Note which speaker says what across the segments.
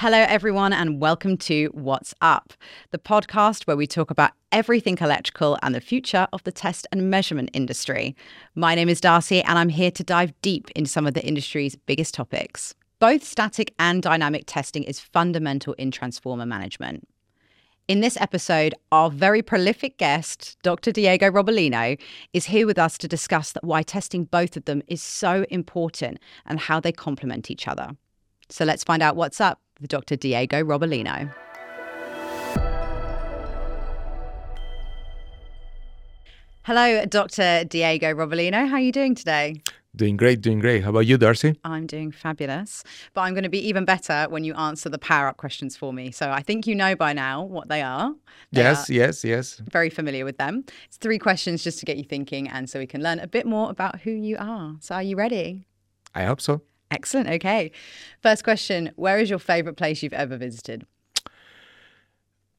Speaker 1: Hello, everyone, and welcome to What's Up, the podcast where we talk about everything electrical and the future of the test and measurement industry. My name is Darcy, and I'm here to dive deep into some of the industry's biggest topics. Both static and dynamic testing is fundamental in transformer management. In this episode, our very prolific guest, Dr. Diego Robalino, is here with us to discuss why testing both of them is so important and how they complement each other. So let's find out what's up with Dr. Diego Robalino. Hello, Dr. Diego Robalino. How are you doing today?
Speaker 2: Doing great, doing great. How about you, Darcy?
Speaker 1: I'm doing fabulous. But I'm going to be even better when you answer the power up questions for me. So I think you know by now what they are. They
Speaker 2: yes,
Speaker 1: are
Speaker 2: yes, yes.
Speaker 1: Very familiar with them. It's three questions just to get you thinking and so we can learn a bit more about who you are. So are you ready?
Speaker 2: I hope so.
Speaker 1: Excellent. Okay. First question Where is your favorite place you've ever visited?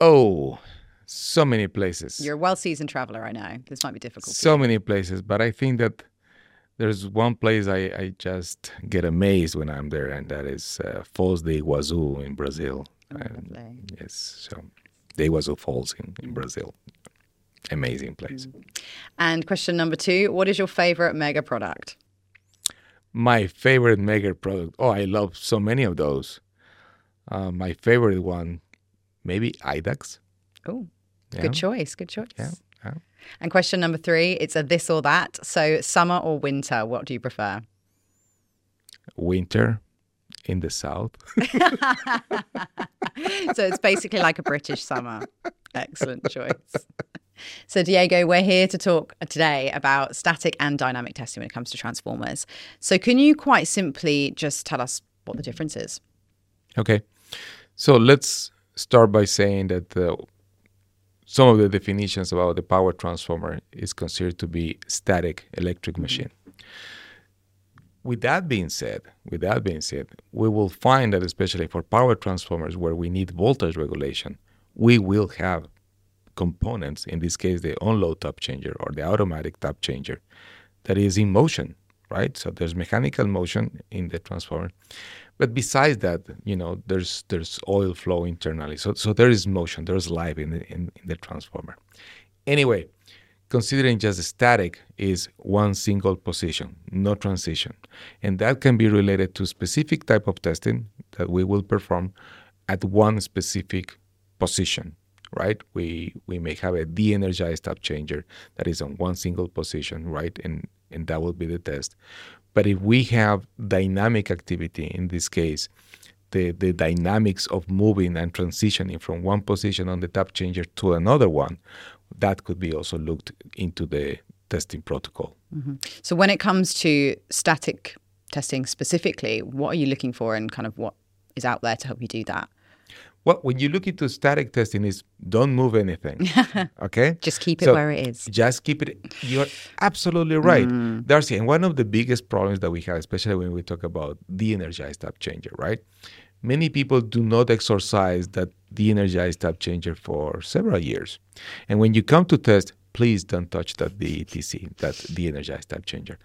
Speaker 2: Oh, so many places.
Speaker 1: You're a well seasoned traveler, I know. This might be difficult.
Speaker 2: So many places, but I think that there's one place I, I just get amazed when I'm there, and that is uh, Foz de Iguazu in Brazil.
Speaker 1: Oh,
Speaker 2: And yes, so the Iguazu Falls in, in Brazil. Amazing place.
Speaker 1: And question number two What is your favorite Megger product?
Speaker 2: My favorite Megger product. Oh, I love so many of those. Uh, my favorite one, maybe IDAX.
Speaker 1: Oh,
Speaker 2: Yeah.
Speaker 1: good choice. Good choice.
Speaker 2: Yeah, yeah.
Speaker 1: And question number three It's a this or that. So, summer or winter, what do you prefer?
Speaker 2: Winter in the south.
Speaker 1: so, it's basically like a British summer. Excellent choice. So, Diego, we're here to talk today about static and dynamic testing when it comes to transformers. So, can you quite simply just tell us what the difference is?
Speaker 2: Okay. So let's start by saying that uh, some of the definitions about the power transformer is considered to be static electric machine. With that being said, with that being said, we will find that especially for power transformers where we need voltage regulation, we will have components, in this case the on-load tap changer or the automatic tap changer, that is in motion, right? So there's mechanical motion in the transformer. But besides that, you know, there's there's oil flow internally. So so there is motion, there's life in the in, in the transformer. Anyway, considering just static is one single position, no transition. And that can be related to specific type of testing that we will perform at one specific position, right? We we may have a de-energized tap changer that is on one single position, right? And and that will be the test. But if we have dynamic activity in this case, the, the dynamics of moving and transitioning from one position on the tap changer to another one, that could be also looked into the testing protocol. Mm-hmm.
Speaker 1: So, when it comes to static testing specifically, what are you looking for and kind of what is out there to help you do that?
Speaker 2: Well, when you look into static testing, is don't move anything. Okay,
Speaker 1: Just keep it
Speaker 2: So,
Speaker 1: where it is.
Speaker 2: Just keep it. You're absolutely right, mm. Darcy. And one of the biggest problems that we have, especially when we talk about de-energized tap changer, right? Many people do not exercise that de-energized tap changer for several years, and when you come to test, please don't touch that DETC, that de-energized tap changer.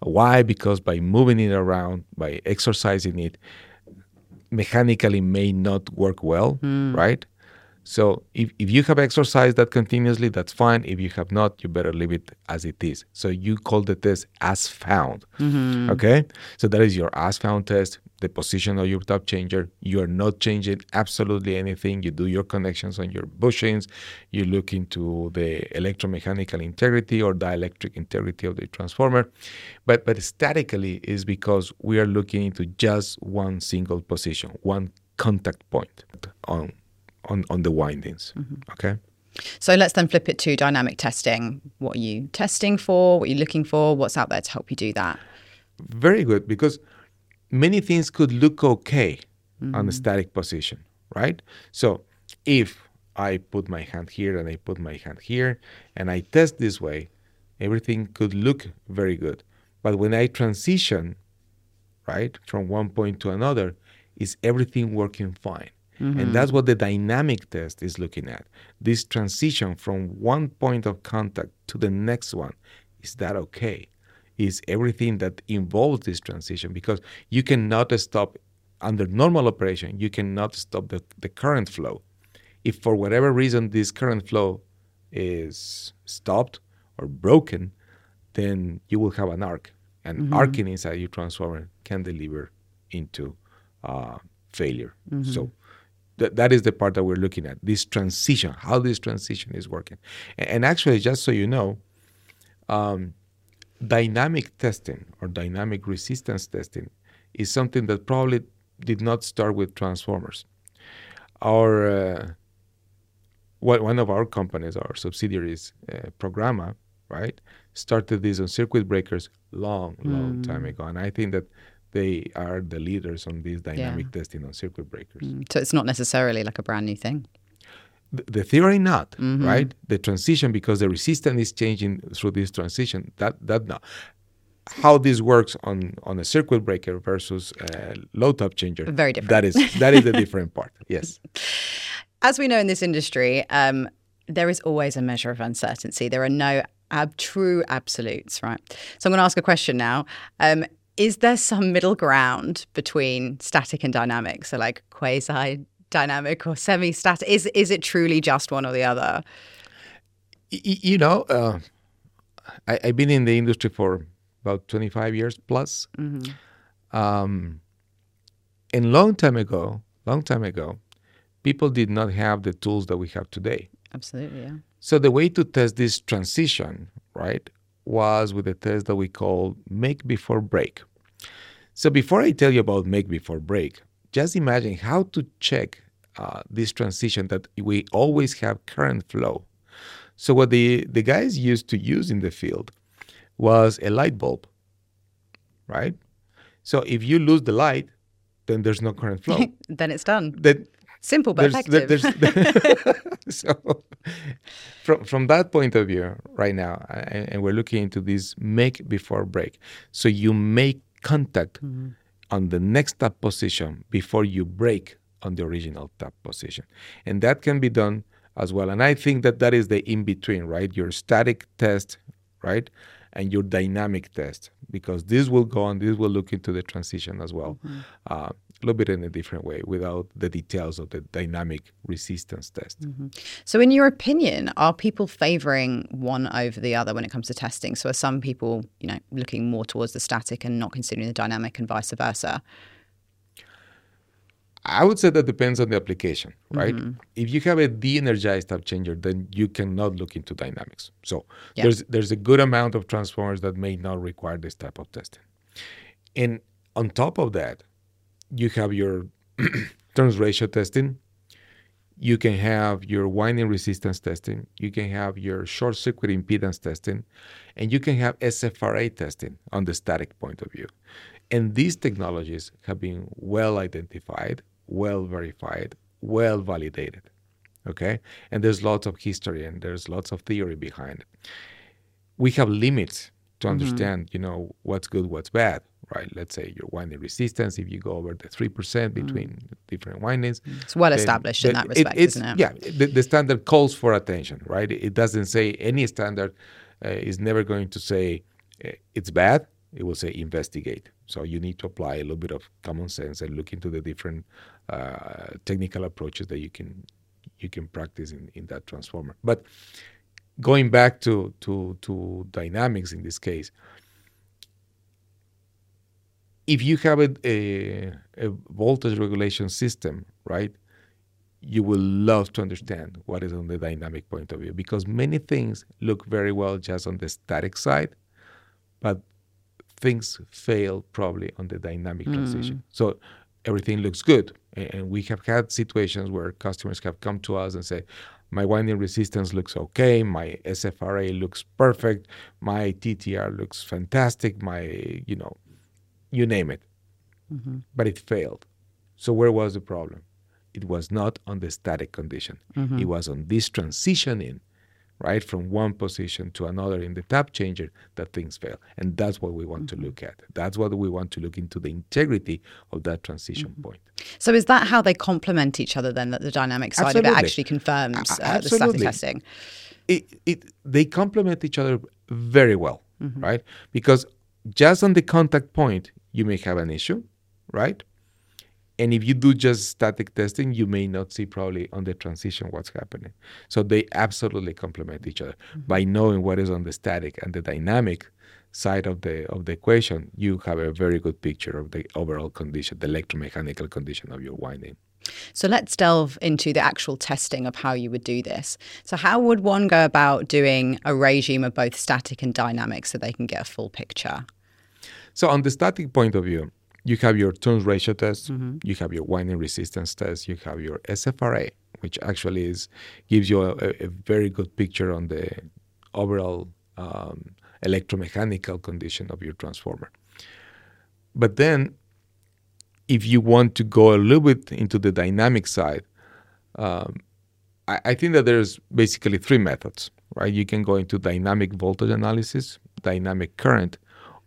Speaker 2: Why? Because by moving it around, by exercising it, mechanically may not work well, hmm. right? So if, if you have exercised that continuously, that's fine. If you have not, you better leave it as it is. So you call the test as found. Mm-hmm. Okay? So that is your as found test, the position of your tap changer. You are not changing absolutely anything. You do your connections on your bushings. You look into the electromechanical integrity or dielectric integrity of the transformer. But but statically is because we are looking into just one single position, one contact point on on, on the windings. Mm-hmm. Okay.
Speaker 1: So let's then flip it to dynamic testing. What are you testing for? What are you looking for? What's out there to help you do that?
Speaker 2: Very good because many things could look okay on a mm-hmm. static position, right? So if I put my hand here and I put my hand here and I test this way, everything could look very good. But when I transition, right, from one point to another, is everything working fine? And that's what the dynamic test is looking at. This transition from one point of contact to the next one. Is that okay? Is everything that involves this transition? Because you cannot stop under normal operation, you cannot stop the, the current flow. If for whatever reason this current flow is stopped or broken, then you will have an arc. And mm-hmm. arcing inside your transformer can deliver into uh, failure. Mm-hmm. So th- that is the part that we're looking at this transition, how this transition is working. And, and actually, just so you know, um, dynamic testing or dynamic resistance testing is something that probably did not start with transformers. Our uh, one of our companies, our subsidiaries, uh, Programma, right, started this on circuit breakers long, long mm. time ago, and I think that they are the leaders on this dynamic yeah. testing on circuit breakers. Mm.
Speaker 1: So it's not necessarily like a brand new thing.
Speaker 2: The, the theory not mm-hmm. right. The transition because the resistance is changing through this transition. That that no. How this works on on a circuit breaker versus a load tap changer.
Speaker 1: Very different.
Speaker 2: That is that is the different part. Yes.
Speaker 1: As we know in this industry, um, there is always a measure of uncertainty. There are no ab- true absolutes, right? So I'm going to ask a question now. Um, is there some middle ground between static and dynamic? So like quasi dynamic or semi static? Is is it truly just one or the other?
Speaker 2: You know, uh, I, have been in the industry for about 25 years plus. Mm-hmm. Um, and long time ago, long time ago, people did not have the tools that we have today.
Speaker 1: Absolutely, yeah.
Speaker 2: So the way to test this transition, right, was with a test that we call make before break. So before I tell you about make before break, just imagine how to check uh, this transition that we always have current flow. So what the, the guys used to use in the field was a light bulb, right? So if you lose the light, then there's no current flow.
Speaker 1: then it's done. Then Simple but there's, effective.
Speaker 2: There's, so, from from that point of view, right now, and, and, we're looking into this make before break. So you make contact mm-hmm. on the next tap position before you break on the original tap position, and that can be done as well. And I think that that is the in between, right? Your static test, right, and your dynamic test, because this will go on. This will look into the transition as well. Mm-hmm. Uh, a little bit in a different way without the details of the dynamic resistance test. Mm-hmm.
Speaker 1: So, in your opinion, are people favoring one over the other when it comes to testing? So, are some people, you know, looking more towards the static and not considering the dynamic, and vice versa?
Speaker 2: I would say that depends on the application, right? Mm-hmm. If you have a de-energized tap changer, then you cannot look into dynamics. So yeah. there's there's a good amount of transformers that may not require this type of testing. And on top of that, you have your turns ratio testing. You can have your winding resistance testing. You can have your short circuit impedance testing. And you can have SFRA testing on the static point of view. And these technologies have been well identified, well verified, well validated. Okay? And there's lots of history and there's lots of theory behind it. We have limits to mm-hmm. understand, mm-hmm. you know, what's good, what's bad right? Let's say your winding resistance, if you go over the 3% mm. between mm. different windings.
Speaker 1: It's well established in that respect,
Speaker 2: it,
Speaker 1: isn't it?
Speaker 2: Yeah, the, the, standard calls for attention, right? It doesn't say any standard uh, is never going to say uh, it's bad. It will say investigate. So you need to apply a little bit of common sense and look into the different uh, technical approaches that you can you can practice in, in that transformer. But going back to to to dynamics in this case, if you have a, a, a, voltage regulation system, right, you will love to understand what is on the dynamic point of view because many things look very well just on the static side, but things fail probably on the dynamic mm. transition. So everything looks good. And we have had situations where customers have come to us and say, my winding resistance looks okay, my SFRA looks perfect, my TTR looks fantastic, my, you know, you name it. Mm-hmm. But it failed. So where was the problem? It was not on the static condition. Mm-hmm. It was on this transitioning, right, from one position to another in the tap changer that things fail. And that's what we want mm-hmm. to look at. That's what we want to look into the integrity of that transition mm-hmm. point.
Speaker 1: So is that how they complement each other then, that the dynamic side Absolutely. of it actually confirms uh, the static testing?
Speaker 2: It, it, they complement each other very well, mm-hmm. right? Because just on the contact point, you may have an issue, right? And if you do just static testing, you may not see probably on the transition what's happening. So they absolutely complement each other. Mm-hmm. By knowing what is on the static and the dynamic side of the of the equation, you have a very good picture of the overall condition, the electromechanical condition of your winding.
Speaker 1: So let's delve into the actual testing of how you would do this. So how would one go about doing a regime of both static and dynamic so they can get a full picture?
Speaker 2: So on the static point of view, you have your turns ratio test, mm-hmm. you have your winding resistance test, you have your SFRA, which actually is gives you a, a very good picture on the overall um, electromechanical condition of your transformer. But then, if you want to go a little bit into the dynamic side, um, I, I think that there's basically three methods, right? You can go into dynamic voltage analysis, dynamic current,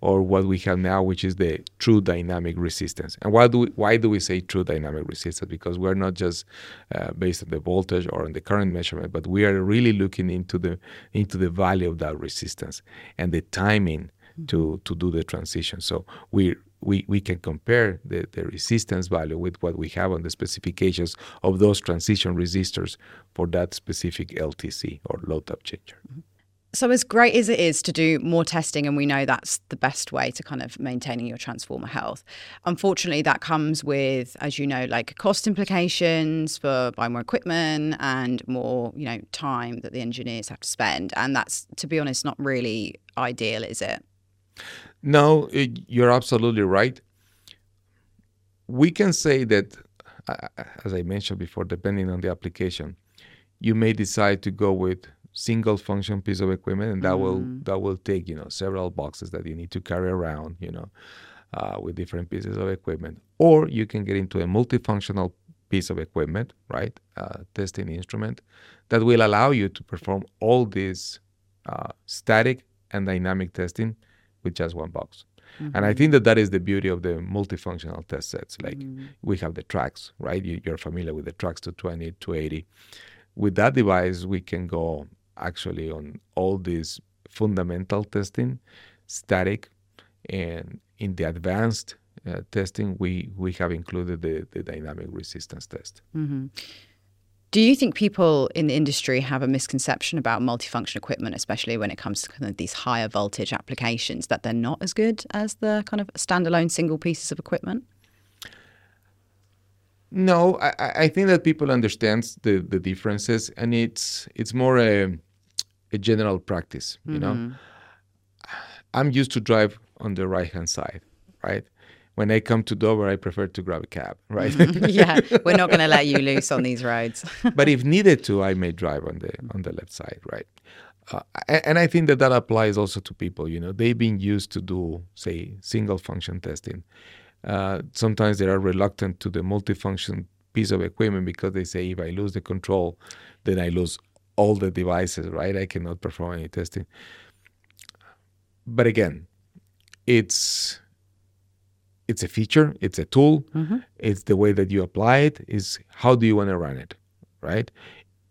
Speaker 2: or what we have now, which is the true dynamic resistance. And why do we, why do we say true dynamic resistance? Because we're not just uh, based on the voltage or on the current measurement, but we are really looking into the into the value of that resistance and the timing to to do the transition. So we we, we can compare the, the resistance value with what we have on the specifications of those transition resistors for that specific LTC or load tap changer. Mm-hmm.
Speaker 1: So, as great as it is to do more testing, and we know that's the best way to kind of maintaining your transformer health, unfortunately, that comes with, as you know, like cost implications for buying more equipment and more, you know, time that the engineers have to spend. And that's, to be honest, not really ideal, is it?
Speaker 2: No, it, you're absolutely right. We can say that, as I mentioned before, depending on the application, you may decide to go with single function piece of equipment and that mm. will that will take you know several boxes that you need to carry around you know uh, with different pieces of equipment or you can get into a multifunctional piece of equipment right uh, testing instrument that will allow you to perform all these uh, static and dynamic testing with just one box mm-hmm. and i mm-hmm. think that that is the beauty of the multifunctional test sets like mm. we have the TRAX, right you, you're familiar with the TRAX 220 280 with that device we can go actually on all this fundamental testing, static, and in the advanced uh, testing, we, we have included the, the dynamic resistance test.
Speaker 1: Mm-hmm. Do you think people in the industry have a misconception about multifunction equipment, especially when it comes to kind of these higher voltage applications, that they're not as good as the kind of standalone single pieces of equipment?
Speaker 2: No, I, I think that people understand the, the differences, and it's it's more a a general practice. You mm-hmm. know, I'm used to drive on the right hand side, right? When I come to Dover, I prefer to grab a cab, right?
Speaker 1: Mm-hmm. yeah, we're not going to let you loose on these roads.
Speaker 2: but if needed to, I may drive on the on the left side, right? Uh, and I think that that applies also to people. You know, they've been used to do, say, single function testing. Uh, sometimes they are reluctant to the multifunction piece of equipment because they say if I lose the control, then I lose all the devices, right? I cannot perform any testing. But again, it's it's a feature, it's a tool, mm-hmm. it's the way that you apply it, is how do you want to run it, right?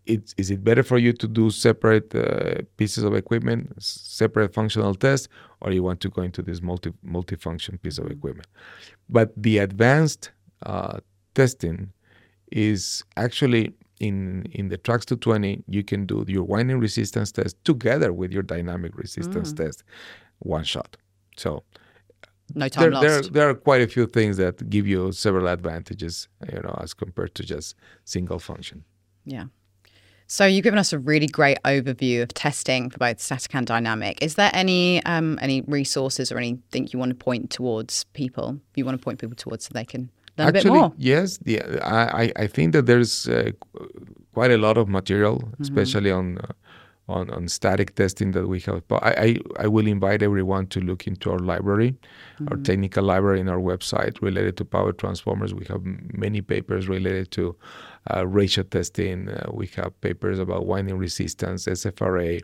Speaker 2: It's, is it better for you to do separate uh, pieces of equipment, separate functional tests, or you want to go into this multi multi-function piece of equipment? But the advanced uh, testing is actually in in the TRAX 220 you can do your winding resistance test together with your dynamic resistance mm. test one shot so
Speaker 1: no time
Speaker 2: there, lost. There, there are quite a few things that give you several advantages you know as compared to just single function
Speaker 1: yeah so you've given us a really great overview of testing for both static and dynamic. Is there any um, any resources or anything you want to point towards people? You want to point people towards so they can learn
Speaker 2: Actually,
Speaker 1: a bit more.
Speaker 2: Actually, yes, the, I, I think that there's uh, quite a lot of material, mm-hmm. especially on, uh, on on static testing that we have. But I, I, I, will invite everyone to look into our library, mm-hmm. our technical library in our website related to power transformers. We have many papers related to uh, ratio testing. Uh, we have papers about winding resistance, SFRA.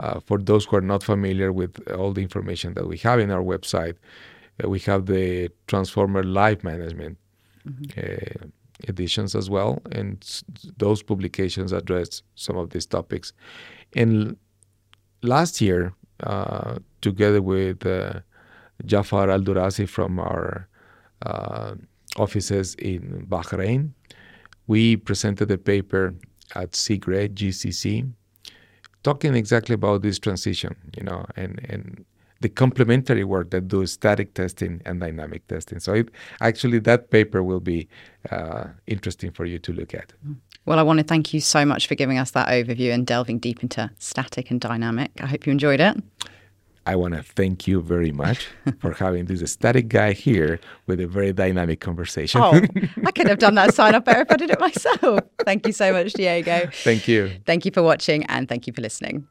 Speaker 2: Uh, for those who are not familiar with all the information that we have in our website, uh, we have the Transformer Life Management mm-hmm. Editions as well, and those publications address some of these topics. And last year, uh, together with uh, Jafar Al Durazi from our uh, offices in Bahrain. We presented a paper at CIGRE, GCC, talking exactly about this transition, you know, and, and the complementary work that do static testing and dynamic testing. So it, actually, that paper will be uh, interesting for you to look at.
Speaker 1: Well, I want to thank you so much for giving us that overview and delving deep into static and dynamic. I hope you enjoyed it.
Speaker 2: I want to thank you very much for having this static guy here with a very dynamic conversation.
Speaker 1: Oh, I could have done that sign up better if I did it myself. Thank you so much, Diego.
Speaker 2: Thank you.
Speaker 1: Thank you for watching and thank you for listening.